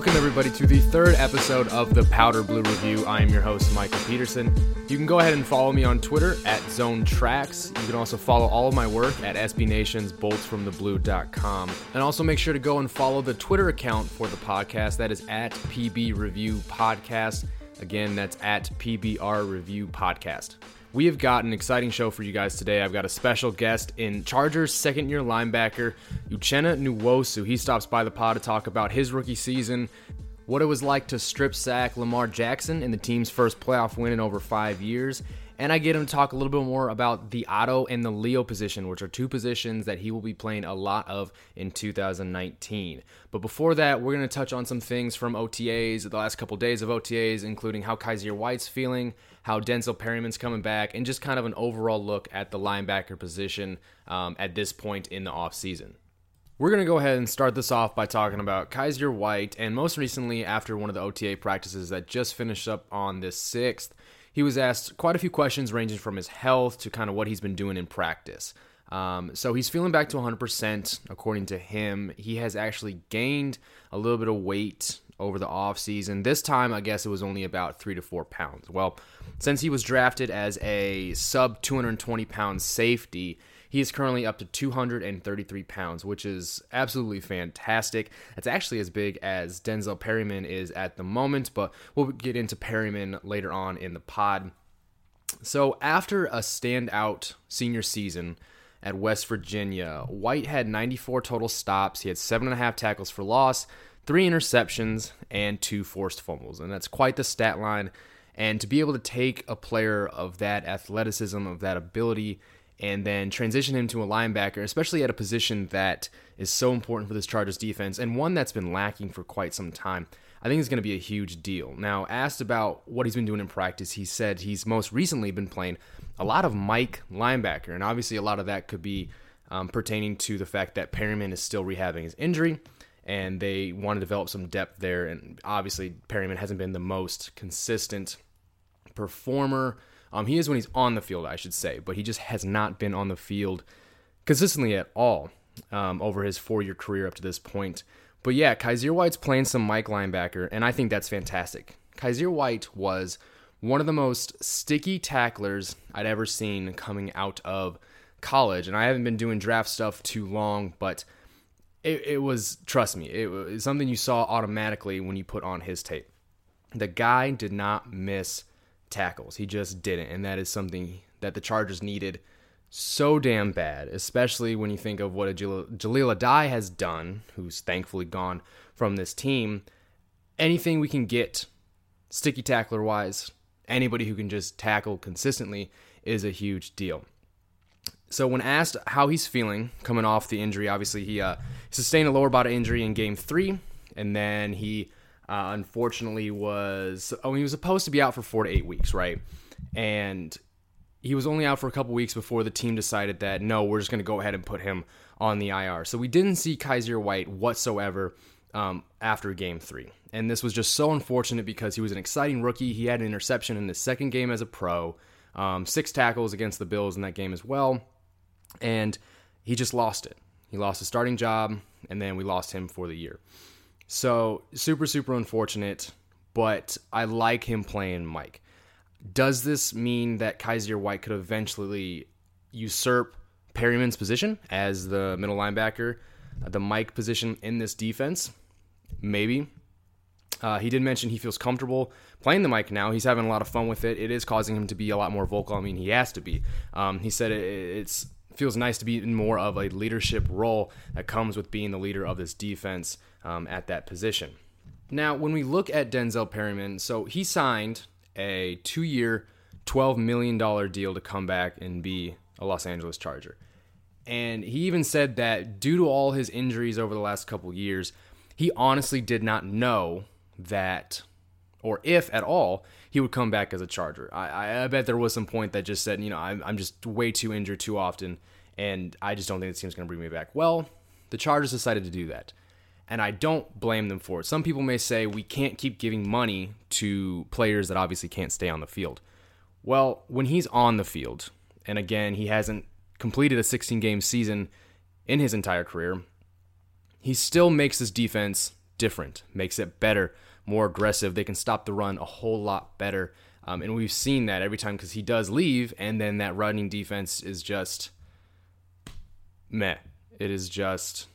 Welcome, everybody, to the third episode of the Powder Blue Review. I am your host, Michael Peterson. You can go ahead and follow me on Twitter at Zone Tracks. You can also follow all of my work at SB Nation's boltsfromtheblue.com. And also make sure to go and follow the Twitter account for the podcast. That is at PB Review Podcast. Again, that's at PBR Review Podcast. We have got an exciting show for you guys today. I've got a special guest in Chargers second year linebacker, Uchenna Nwosu. He stops by the pod to talk about his rookie season, what it was like to strip sack Lamar Jackson in the team's first playoff win in over five years, and I get him to talk a little bit more about the Otto and the Leo position, which are two positions that he will be playing a lot of in 2019. But before that, we're going to touch on some things from OTAs, the last couple days of OTAs, including how Kyzir White's feeling, how Denzel Perryman's coming back, and just kind of an overall look at the linebacker position um, at this point in the offseason. We're going to go ahead and start this off by talking about Kyzir White, and most recently, after one of the OTA practices that just finished up on this 6th, he was asked quite a few questions ranging from his health to kind of what he's been doing in practice. Um, so he's feeling back to 100%, according to him. He has actually gained a little bit of weight over the offseason. This time, I guess it was only about three to four pounds. Well, since he was drafted as a sub 220 pound safety, he is currently up to 233 pounds, which is absolutely fantastic. That's actually as big as Denzel Perryman is at the moment, but we'll get into Perryman later on in the pod. So, after a standout senior season at West Virginia, White had 94 total stops. He had seven and a half tackles for loss, three interceptions, and two forced fumbles. And that's quite the stat line. And to be able to take a player of that athleticism, of that ability, and then transition him to a linebacker, especially at a position that is so important for this Chargers defense and one that's been lacking for quite some time. I think it's going to be a huge deal. Now, asked about what he's been doing in practice, he said he's most recently been playing a lot of Mike linebacker, and obviously a lot of that could be um, pertaining to the fact that Perryman is still rehabbing his injury, and they want to develop some depth there. And obviously, Perryman hasn't been the most consistent performer um, he is when he's on the field, I should say, but he just has not been on the field consistently at all um, over his four year career up to this point. But yeah, Kyzir White's playing some Mike linebacker, and I think that's fantastic. Kyzir White was one of the most sticky tacklers I'd ever seen coming out of college, and I haven't been doing draft stuff too long, but it, it was, trust me, it was something you saw automatically when you put on his tape. The guy did not miss tackles. He just didn't, and that is something that the Chargers needed so damn bad, especially when you think of what Jahleel, Jahleel Addae has done, who's thankfully gone from this team. Anything we can get, sticky tackler wise, anybody who can just tackle consistently is a huge deal. So when asked how he's feeling coming off the injury, obviously he uh, sustained a lower body injury in Game Three, and then he uh, unfortunately was oh he was supposed to be out for four to eight weeks right? And he was only out for a couple weeks before the team decided that no we're just going to go ahead and put him on the ir so we didn't see Kyzir white whatsoever um, after game three. And this was just so unfortunate because he was an exciting rookie. He had an interception in his second game as a pro um, six tackles against the bills in that game as well. And he just lost it. He lost his starting job and then we lost him for the year so super, super unfortunate, but I like him playing Mike. Does this mean that Kyzir White could eventually usurp Perryman's position as the middle linebacker, the Mike position in this defense? Maybe. Uh, he did mention he feels comfortable playing the Mike now. He's having a lot of fun with it. It is causing him to be a lot more vocal. I mean, he has to be. Um, he said it, it's feels nice to be in more of a leadership role that comes with being the leader of this defense um, at that position. Now, when we look at Denzel Perryman, so he signed a two year, $12 million deal to come back and be a Los Angeles Charger. And he even said that due to all his injuries over the last couple years, he honestly did not know that, or if at all, he would come back as a Charger. I, I bet there was some point that just said, you know, I'm, I'm just way too injured too often, and I just don't think this team's going to bring me back. Well, the Chargers decided to do that and I don't blame them for it. Some people may say we can't keep giving money to players that obviously can't stay on the field. Well, when he's on the field, and again, he hasn't completed a 16 game season in his entire career, he still makes his defense different, makes it better, more aggressive. They can stop the run a whole lot better. Um, and we've seen that every time because he does leave, and then that running defense is just meh. It is just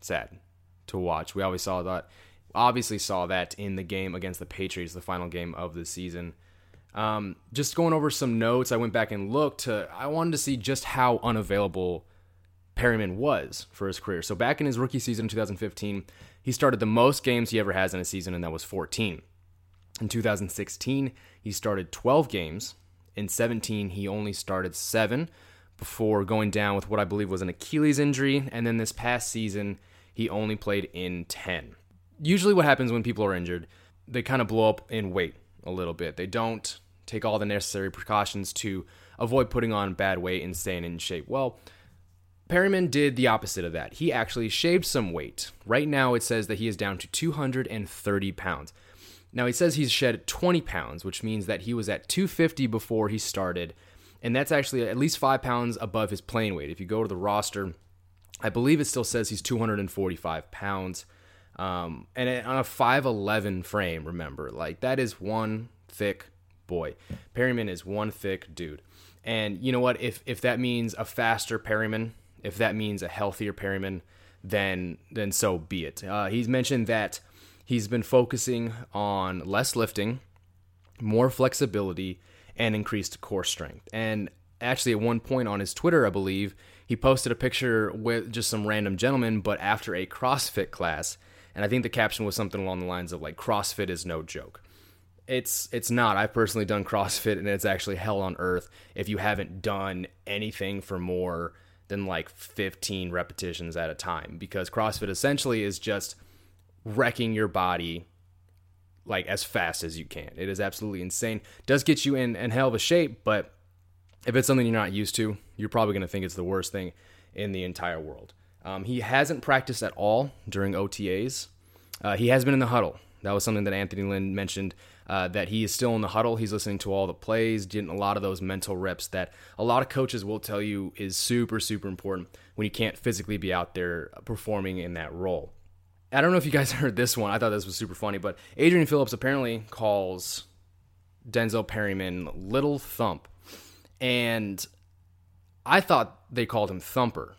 sad to watch. We always saw that, obviously saw that in the game against the Patriots, the final game of the season. Um, just going over some notes, I went back and looked. To, I wanted to see just how unavailable Perryman was for his career. So back in his rookie season in 2015, he started the most games he ever has in a season, and that was 14. In 2016, he started 12 games. In 17, he only started seven before going down with what I believe was an Achilles injury. And then this past season, he only played in 10. Usually, what happens when people are injured, they kind of blow up in weight a little bit. They don't take all the necessary precautions to avoid putting on bad weight and staying in shape. Well, Perryman did the opposite of that. He actually shaved some weight. Right now, it says that he is down to 230 pounds. Now, he says he's shed 20 pounds, which means that he was at 250 before he started, and that's actually at least five pounds above his playing weight. If you go to the roster, I believe it still says he's 245 pounds. Um, and on a 5'11 frame, remember, like that is one thick boy. Perryman is one thick dude. And you know what? If if that means a faster Perryman, if that means a healthier Perryman, then then so be it. Uh, he's mentioned that he's been focusing on less lifting, more flexibility, and increased core strength. And actually, at one point on his Twitter, I believe he posted a picture with just some random gentleman, but after a CrossFit class. And I think the caption was something along the lines of like CrossFit is no joke it's it's not. I've personally done CrossFit and it's actually hell on earth if you haven't done anything for more than like 15 repetitions at a time because CrossFit essentially is just wrecking your body like as fast as you can. It is absolutely insane. Does get you in in hell of a shape, but if it's something you're not used to, you're probably going to think it's the worst thing in the entire world. Um, he hasn't practiced at all during OTAs. Uh, he has been in the huddle. That was something that Anthony Lynn mentioned uh, that he is still in the huddle. He's listening to all the plays, getting a lot of those mental reps that a lot of coaches will tell you is super, super important when you can't physically be out there performing in that role. I don't know if you guys heard this one. I thought this was super funny, but Adrian Phillips apparently calls Denzel Perryman Little Thump. And I thought they called him Thumper,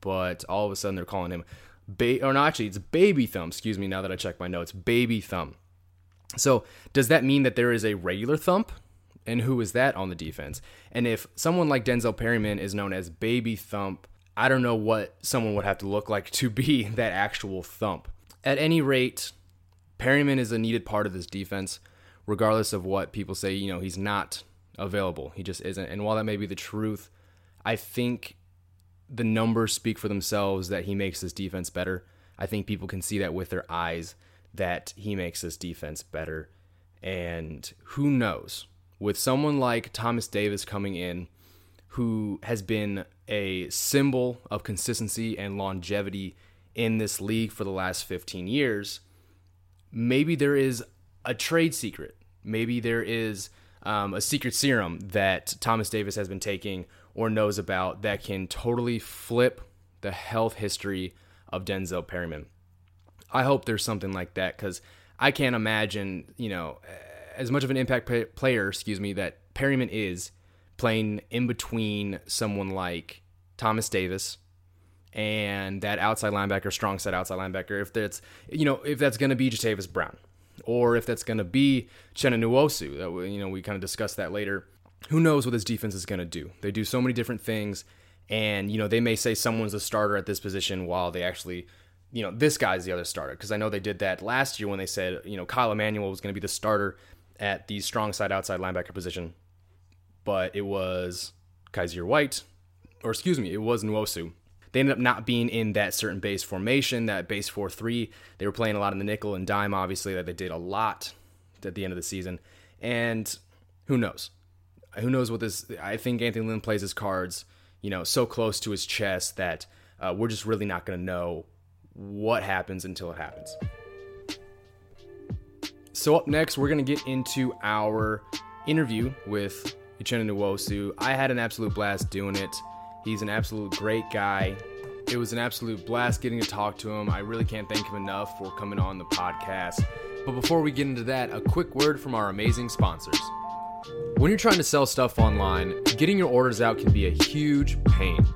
but all of a sudden they're calling him ba- or no, actually it's Baby Thumb. Excuse me. Now that I check my notes, Baby Thumb. So does that mean that there is a regular thump? And who is that on the defense? And if someone like Denzel Perryman is known as Baby Thump, I don't know what someone would have to look like to be that actual thump. At any rate, Perryman is a needed part of this defense, regardless of what people say. You know, he's not available. He just isn't. And while that may be the truth, I think the numbers speak for themselves that he makes this defense better. I think people can see that with their eyes that he makes this defense better. And who knows? With someone like Thomas Davis coming in, who has been a symbol of consistency and longevity in this league for the last 15 years, maybe there is a trade secret. Maybe there is um, a secret serum that Thomas Davis has been taking or knows about that can totally flip the health history of Denzel Perryman. I hope there's something like that because I can't imagine, you know, as much of an impact player, excuse me, that Perryman is playing in between someone like Thomas Davis and that outside linebacker, strong side outside linebacker. If that's, you know, if that's going to be Jatavis Brown or if that's going to be Uchenna Nwosu, that we, you know, we kind of discussed that later. Who knows what this defense is going to do? They do so many different things, and you know they may say someone's a starter at this position while they actually you know, this guy's the other starter. Because I know they did that last year when they said, you know, Kyle Emanuel was going to be the starter at the strong side outside linebacker position. But it was Kyzir White, or excuse me, it was Nwosu. They ended up not being in that certain base formation, that base 4 3. They were playing a lot in the nickel and dime, obviously, that they did a lot at the end of the season. And who knows? Who knows what this. I think Anthony Lynn plays his cards, you know, so close to his chest that uh, we're just really not going to know what happens until it happens. So, up next, we're to get into our interview with Uchenna Nwosu. I had an absolute blast doing it. He's an absolute great guy. It was an absolute blast getting to talk to him. I really can't thank him enough for coming on the podcast. But before we get into that, a quick word from our amazing sponsors. When you're trying to sell stuff online, getting your orders out can be a huge pain.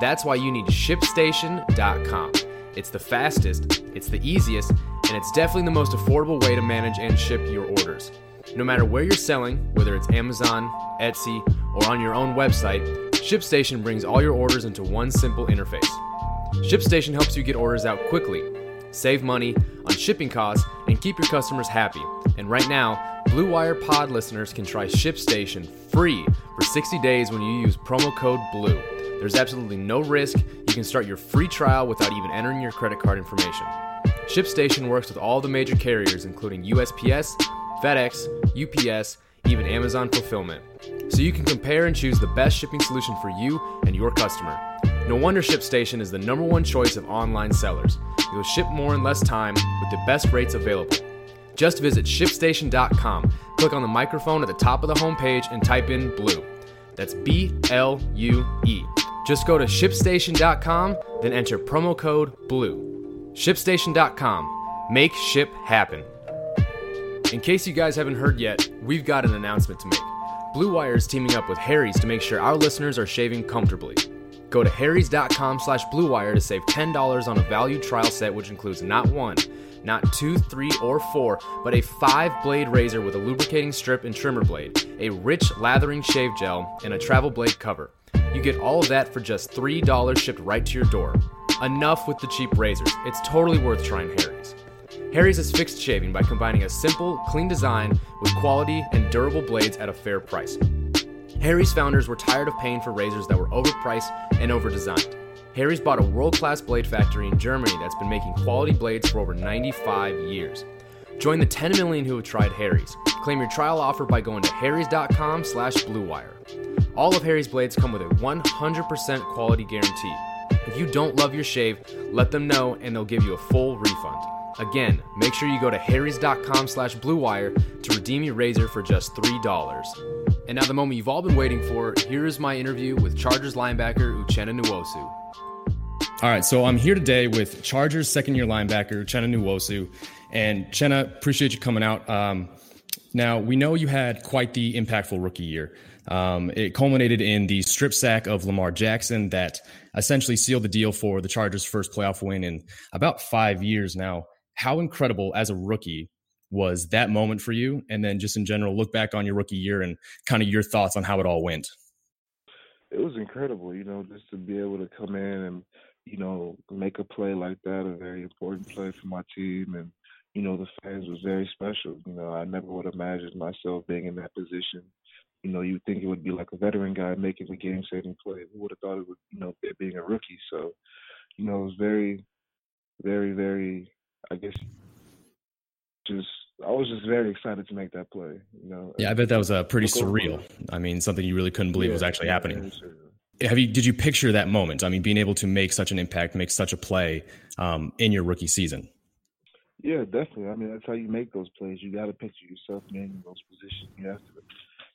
That's why you need ShipStation.com. It's the fastest, it's the easiest, and it's definitely the most affordable way to manage and ship your orders. No matter where you're selling, whether it's Amazon, Etsy, or on your own website, ShipStation brings all your orders into one simple interface. ShipStation helps you get orders out quickly, save money on shipping costs, and keep your customers happy. And right now, Blue Wire Pod listeners can try ShipStation free for 60 days when you use promo code BLUE. There's absolutely no risk. You can start your free trial without even entering your credit card information. ShipStation works with all the major carriers, including USPS, FedEx, UPS, even Amazon Fulfillment. So you can compare and choose the best shipping solution for you and your customer. No wonder ShipStation is the number one choice of online sellers. You'll ship more in less time with the best rates available. Just visit shipstation.com, click on the microphone at the top of the homepage, and type in blue. That's B L U E. Just go to shipstation.com, then enter promo code BLUE. Shipstation.com. Make ship happen. In case you guys haven't heard yet, we've got an announcement to make. Blue Wire is teaming up with Harry's to make sure our listeners are shaving comfortably. Go to harrys.com slash bluewire to save $10 on a value trial set which includes not one, not two, three, or four, but a five blade razor with a lubricating strip and trimmer blade, a rich lathering shave gel, and a travel blade cover. You get all of that for just $3 shipped right to your door. Enough with the cheap razors. It's totally worth trying Harry's. Harry's is fixed shaving by combining a simple, clean design with quality and durable blades at a fair price. Harry's founders were tired of paying for razors that were overpriced and overdesigned. Harry's bought a world class blade factory in Germany that's been making quality blades for over 95 years. Join the 10 million who have tried Harry's. Claim your trial offer by going to harrys.com slash bluewire. All of Harry's blades come with a 100% quality guarantee. If you don't love your shave, let them know and they'll give you a full refund. Again, make sure you go to harrys.com slash bluewire to redeem your razor for just $3. And now the moment you've all been waiting for, here is my interview with Chargers linebacker Uchenna Nwosu. All right, so I'm here today with Chargers second-year linebacker Uchenna Nwosu. And Chenna, appreciate you coming out. Um, now, we know you had quite the impactful rookie year. Um, it culminated in the strip sack of Lamar Jackson that essentially sealed the deal for the Chargers' first playoff win in about five years now how incredible as a rookie was that moment for you? And then just in general, look back on your rookie year and kind of your thoughts on how it all went. It was incredible, you know, just to be able to come in and, you know, make a play like that, a very important play for my team. And, you know, the fans was very special. You know, I never would imagine myself being in that position. You know, you think it would be like a veteran guy making a game saving play. Who would have thought it would, you know, being a rookie? So, you know, it was very, very, very I guess just I was just very excited to make that play. You know. Yeah, I bet that was a uh, pretty surreal. I mean, something you really couldn't believe yeah, was actually happening. Have you? Did you picture that moment? I mean, being able to make such an impact, make such a play um, in your rookie season. Yeah, definitely. I mean, that's how you make those plays. You got to picture yourself in those positions. You have to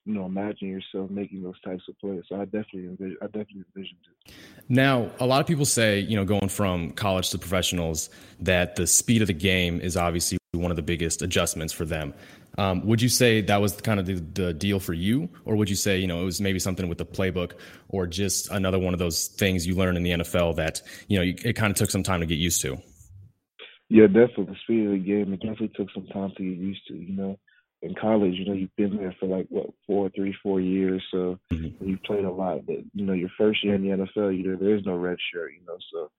you know, imagine yourself making those types of plays. So I definitely, envision, I definitely envisioned it. Now, a lot of people say, you know, going from college to professionals, that the speed of the game is obviously one of the biggest adjustments for them. Um, would you say that was kind of the, the, deal for you, or would you say, you know, it was maybe something with the playbook, or just another one of those things you learn in the NFL that you know it kind of took some time to get used to? Yeah, definitely the speed of the game. It definitely took some time to get used to. You know, in college, you know, you've been there for like what four, three, four years, so mm-hmm. you've played a lot. But you know, your first year in the NFL, you know, there is no red shirt, you know. So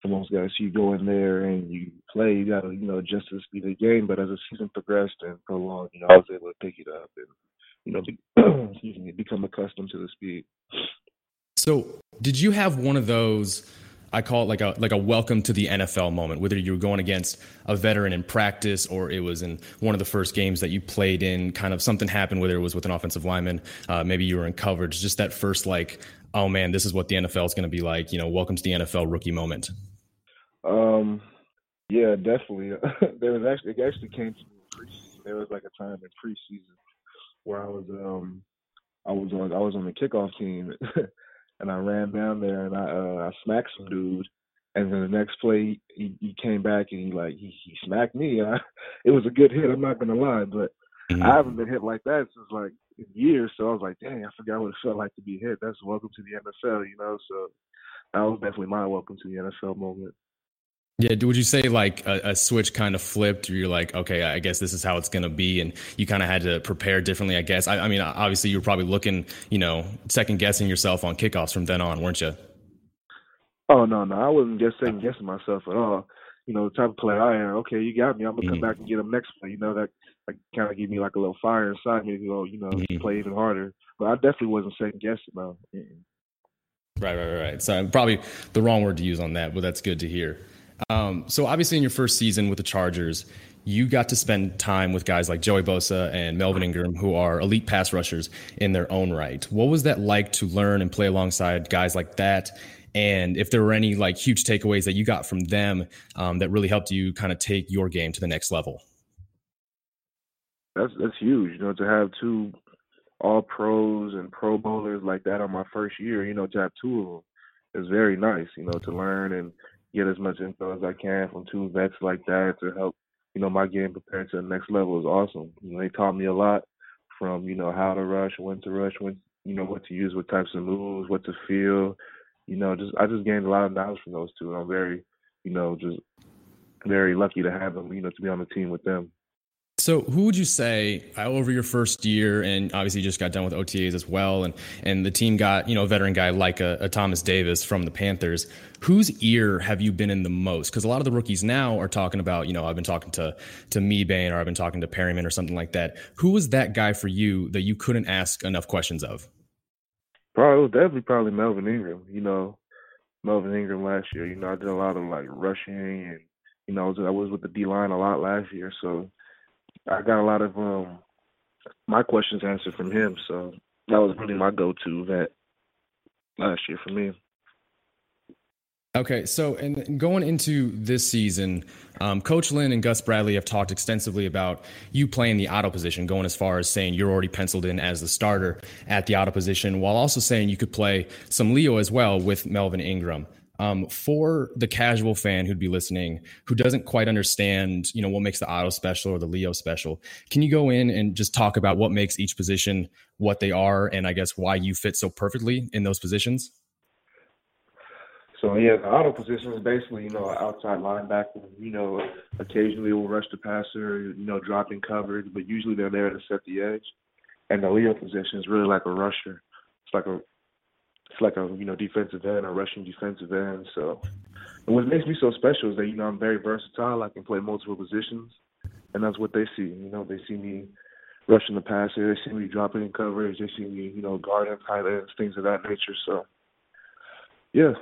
for most guys, you go in there and you play, you got to you know adjust to the speed of the game. But as the season progressed and prolonged, you know, I was able to pick it up and you know, be, excuse me, become accustomed to the speed. So, did you have one of those? I call it like a like a welcome to the NFL moment. Whether you were going against a veteran in practice or it was in one of the first games that you played in, kind of something happened. Whether it was with an offensive lineman, uh, maybe you were in coverage. Just that first like, oh man, this is what the NFL is going to be like. You know, welcome to the NFL rookie moment. Um, yeah, definitely. there was actually it actually came to me preseason. There was like a time in preseason where I was um I was on I was on the kickoff team. and I ran down there and I uh, I smacked some dude, And then the next play, he, he came back and he like he, he smacked me. I, it was a good hit. I'm not gonna lie, but mm-hmm. I haven't been hit like that since like years. So I was like, dang, I forgot what it felt like to be hit. That's welcome to the NFL, you know. So that was definitely my welcome to the NFL moment. Yeah, would you say like a, a, switch kind of flipped, or you're like, okay, I guess this is how it's going to be, and you kind of had to prepare differently? I guess. I, I, mean, obviously, you were probably looking, you know, second guessing yourself on kickoffs from then on, weren't you? Oh no, no, I wasn't just second guessing myself at all. You know, the type of player I am. Okay, you got me. I'm gonna mm-hmm. come back and get him next play. You know that, that kind of give me like a little fire inside me to go, you know, mm-hmm. play even harder. But I definitely wasn't second guessing though. Right, right, right. So probably the wrong word to use on that, but that's good to hear. Um, so obviously, in your first season with the Chargers, you got to spend time with guys like Joey Bosa and Melvin Ingram, who are elite pass rushers in their own right. What was that like to learn and play alongside guys like that? And if there were any like huge takeaways that you got from them um, that really helped you kind of take your game to the next level. That's that's huge, you know, to have two all pros and pro bowlers like that on my first year, you know, to have two of them is very nice, you know, to learn and get as much info as I can from two vets like that to help, you know, my game prepare to the next level is awesome. You know, they taught me a lot from, you know, how to rush, when to rush, when you know, what to use, what types of moves, what to feel. You know, just I just gained a lot of knowledge from those two and I'm very, you know, just very lucky to have them, you know, to be on the team with them. So, who would you say uh, over your first year, and obviously you just got done with OTAs as well, and and the team got you know a veteran guy like a, a Thomas Davis from the Panthers. Whose ear have you been in the most? Because a lot of the rookies now are talking about you know I've been talking to to Mebane or I've been talking to Perryman or something like that. Who was that guy for you that you couldn't ask enough questions of? Probably it was definitely probably Melvin Ingram. You know, Melvin Ingram last year. You know, I did a lot of like rushing and you know I was, I was with the D line a lot last year, so I got a lot of um my questions answered from him, so that was really my go-to vet last year for me. Okay, so and going into this season, um, Coach Lynn and Gus Bradley have talked extensively about you playing the Otto position, going as far as saying you're already penciled in as the starter at the Otto position, while also saying you could play some Leo as well with Melvin Ingram. Um, for the casual fan who'd be listening, who doesn't quite understand, you know, what makes the Otto special or the Leo special, can you go in and just talk about what makes each position what they are, and I guess why you fit so perfectly in those positions? So yeah, the Otto position is basically, you know, an outside linebacker. You know, occasionally will rush the passer, you know, dropping coverage, but usually they're there to set the edge. And the Leo position is really like a rusher. It's like a it's like a you know defensive end, a rushing defensive end. So, and what makes me so special is that you know I'm very versatile. I can play multiple positions, and that's what they see. You know, they see me rushing the passer, they see me dropping in coverage, they see me you know guarding tight ends, things of that nature. So, yeah,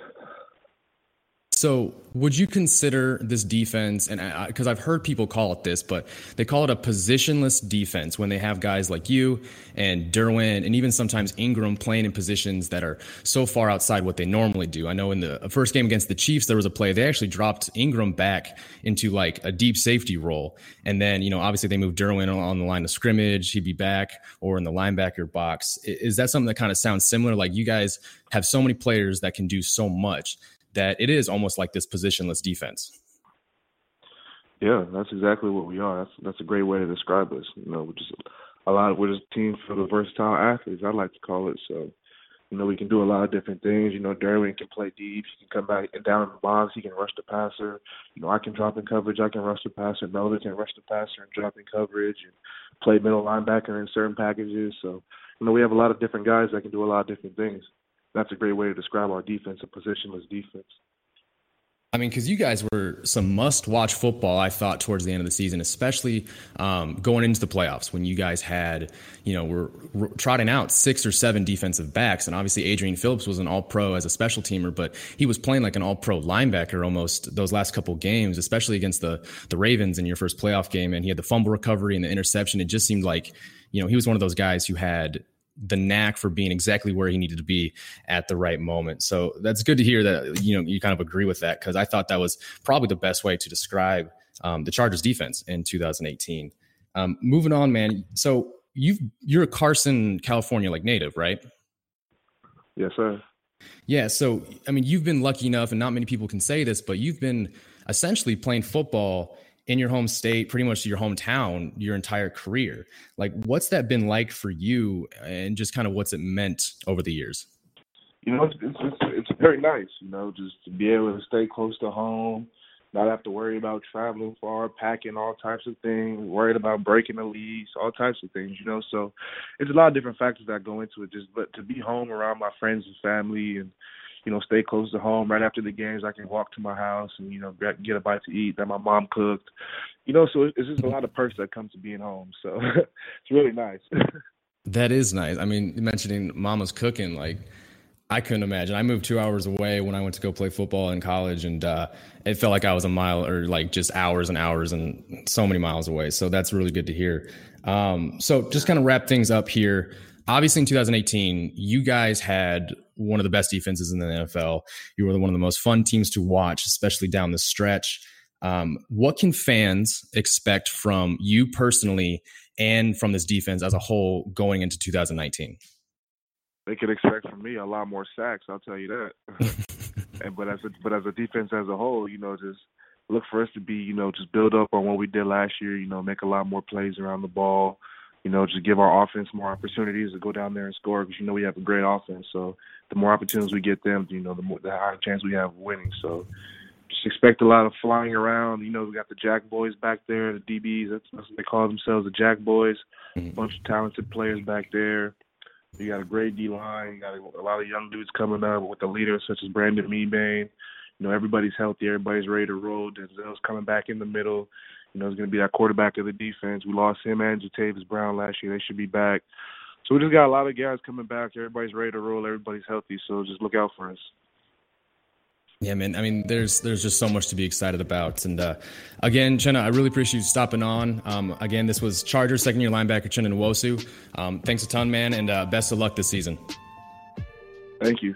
so, would you consider this defense, and because I've heard people call it this, but they call it a positionless defense when they have guys like you and Derwin and even sometimes Ingram playing in positions that are so far outside what they normally do. I know in the first game against the Chiefs, there was a play they actually dropped Ingram back into like a deep safety role. And then, you know, obviously they moved Derwin on the line of scrimmage, he'd be back or in the linebacker box. Is that something that kind of sounds similar? Like you guys have so many players that can do so much that it is almost like this positionless defense. Yeah, that's exactly what we are. That's that's a great way to describe us. You know, we're just a lot. Of, we're just a team full of versatile athletes. I like to call it. So, you know, we can do a lot of different things. You know, Derwin can play deep. He can come back and down in the box. He can rush the passer. You know, I can drop in coverage. I can rush the passer. Melvin can rush the passer and drop in coverage and play middle linebacker in certain packages. So, you know, we have a lot of different guys that can do a lot of different things that's a great way to describe our defense, a positionless defense. I mean, because you guys were some must-watch football, I thought, towards the end of the season, especially um, going into the playoffs when you guys had, you know, were, were, trotting out six or seven defensive backs, and obviously Adrian Phillips was an All-Pro as a special teamer, but he was playing like an All-Pro linebacker almost those last couple games, especially against the the Ravens in your first playoff game, and he had the fumble recovery and the interception. It just seemed like, you know, he was one of those guys who had the knack for being exactly where he needed to be at the right moment. So that's good to hear that you know you kind of agree with that because I thought that was probably the best way to describe um, the Chargers defense in 2018. Um, moving on, man. So you you're a Carson, California like native, right? Yes, sir. Yeah. So, I mean, you've been lucky enough, and not many people can say this, but you've been essentially playing football in your home state, pretty much your hometown, your entire career. Like, what's that been like for you, and just kind of what's it meant over the years? You know, it's it's it's, it's very nice. You know, just to be able to stay close to home, not have to worry about traveling far, packing all types of things, worried about breaking the lease, all types of things. You know, so it's a lot of different factors that go into it. Just but to be home around my friends and family and you know, stay close to home. Right after the games, I can walk to my house and you know get a bite to eat that my mom cooked. You know, so it's just a lot of perks that come to being home. So it's really nice. that is nice. I mean, mentioning mama's cooking, like I couldn't imagine. I moved two hours away when I went to go play football in college, and uh, it felt like I was a mile or like just hours and hours and so many miles away. So that's really good to hear. Um, so just kind of wrap things up here obviously in 2018, you guys had one of the best defenses in the NFL. You were one of the most fun teams to watch, especially down the stretch. Um, what can fans expect from you personally and from this defense as a whole going into 2019? They can expect from me a lot more sacks. I'll tell you that. and but as a, but as a defense as a whole, you know, just look for us to be, you know, just build up on what we did last year. You know, make a lot more plays around the ball you know, just give our offense more opportunities to go down there and score because you know we have a great offense. So the more opportunities we get them, you know, the more the higher chance we have of winning. So just expect a lot of flying around. You know, we got the Jack Boys back there, the DBs. That's, that's what they call themselves, the Jack Boys. A mm-hmm. bunch of talented players back there. You got a great D line. You got a, a lot of young dudes coming up with the leaders such as Brandon Mebane. You know, everybody's healthy. Everybody's ready to roll. Denzel's coming back in the middle. You know, he's going to be that quarterback of the defense. We lost him and Jatavis Brown last year. They should be back. So we just got a lot of guys coming back. Everybody's ready to roll. Everybody's healthy. So just look out for us. Yeah, man. I mean, there's there's just so much to be excited about. And uh, again, Chenna, I really appreciate you stopping on. Um, again, this was Chargers second year linebacker Chenna Nwosu. Um, thanks a ton, man, and uh, best of luck this season. Thank you.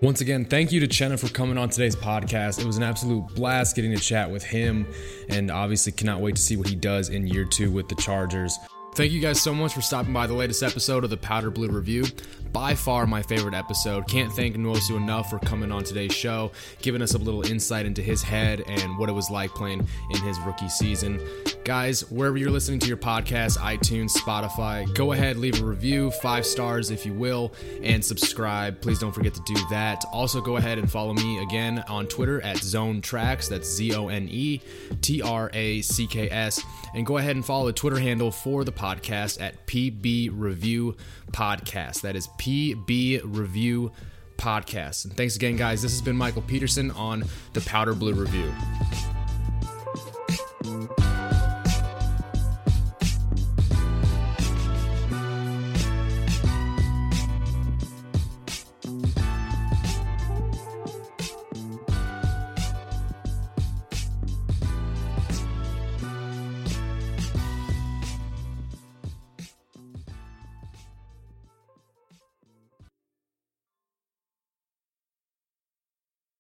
Once again, thank you to Chenna for coming on today's podcast. It was an absolute blast getting to chat with him, and obviously cannot wait to see what he does in year two with the Chargers. Thank you guys so much for stopping by the latest episode of the Powder Blue Review. By far my favorite episode. Can't thank Nwosu enough for coming on today's show, giving us a little insight into his head and what it was like playing in his rookie season. Guys, wherever you're listening to your podcast, iTunes, Spotify, go ahead, leave a review, five stars if you will, and subscribe. Please don't forget to do that. Also, go ahead and follow me again on Twitter at Zone Tracks. That's Z O N E T R A C K S. And go ahead and follow the Twitter handle for the podcast at PB Review Podcast. That is PB Review Podcast. And thanks again, guys. This has been Michael Peterson on the Powder Blue Review.